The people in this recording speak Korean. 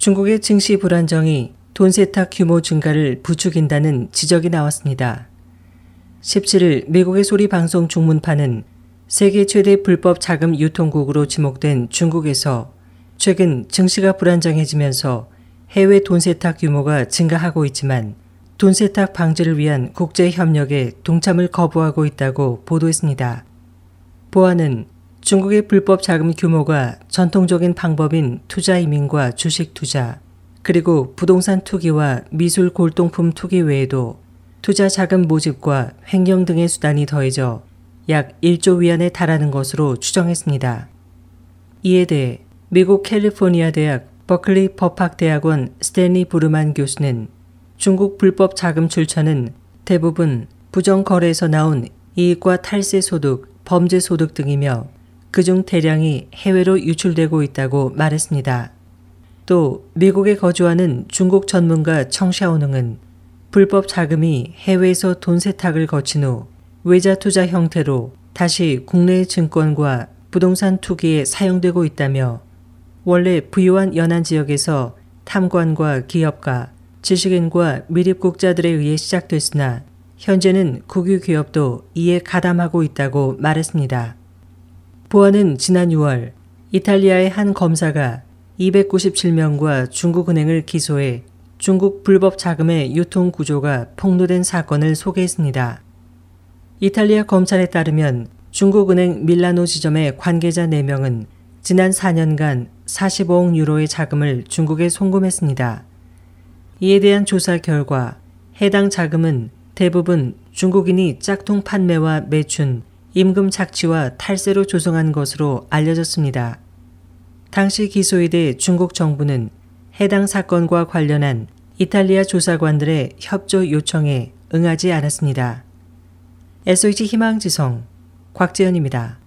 중국의 증시 불안정이 돈 세탁 규모 증가를 부추긴다는 지적이 나왔습니다. 17일 미국의 소리 방송 중문파는 세계 최대 불법 자금 유통국으로 지목된 중국에서 최근 증시가 불안정해지면서 해외 돈 세탁 규모가 증가하고 있지만 돈 세탁 방지를 위한 국제 협력에 동참을 거부하고 있다고 보도했습니다. 보안은 중국의 불법 자금 규모가 전통적인 방법인 투자 이민과 주식 투자, 그리고 부동산 투기와 미술 골동품 투기 외에도 투자 자금 모집과 횡령 등의 수단이 더해져 약 1조 위안에 달하는 것으로 추정했습니다. 이에 대해 미국 캘리포니아 대학 버클리 법학대학원 스탠리 부르만 교수는 중국 불법 자금 출처는 대부분 부정 거래에서 나온 이익과 탈세 소득, 범죄 소득 등이며 그중 대량이 해외로 유출되고 있다고 말했습니다. 또 미국에 거주하는 중국 전문가 청샤오능은 불법 자금이 해외에서 돈 세탁을 거친 후 외자 투자 형태로 다시 국내의 증권과 부동산 투기에 사용되고 있다며 원래 부유한 연안 지역에서 탐관과 기업가, 지식인과 미립국자들에 의해 시작됐으나 현재는 국유 기업도 이에 가담하고 있다고 말했습니다. 보안은 지난 6월 이탈리아의 한 검사가 297명과 중국은행을 기소해 중국 불법 자금의 유통 구조가 폭로된 사건을 소개했습니다. 이탈리아 검찰에 따르면 중국은행 밀라노 지점의 관계자 4명은 지난 4년간 45억 유로의 자금을 중국에 송금했습니다. 이에 대한 조사 결과 해당 자금은 대부분 중국인이 짝퉁 판매와 매춘, 임금 착취와 탈세로 조성한 것으로 알려졌습니다. 당시 기소에 대해 중국 정부는 해당 사건과 관련한 이탈리아 조사관들의 협조 요청에 응하지 않았습니다. SOH 희망지성 곽재현입니다.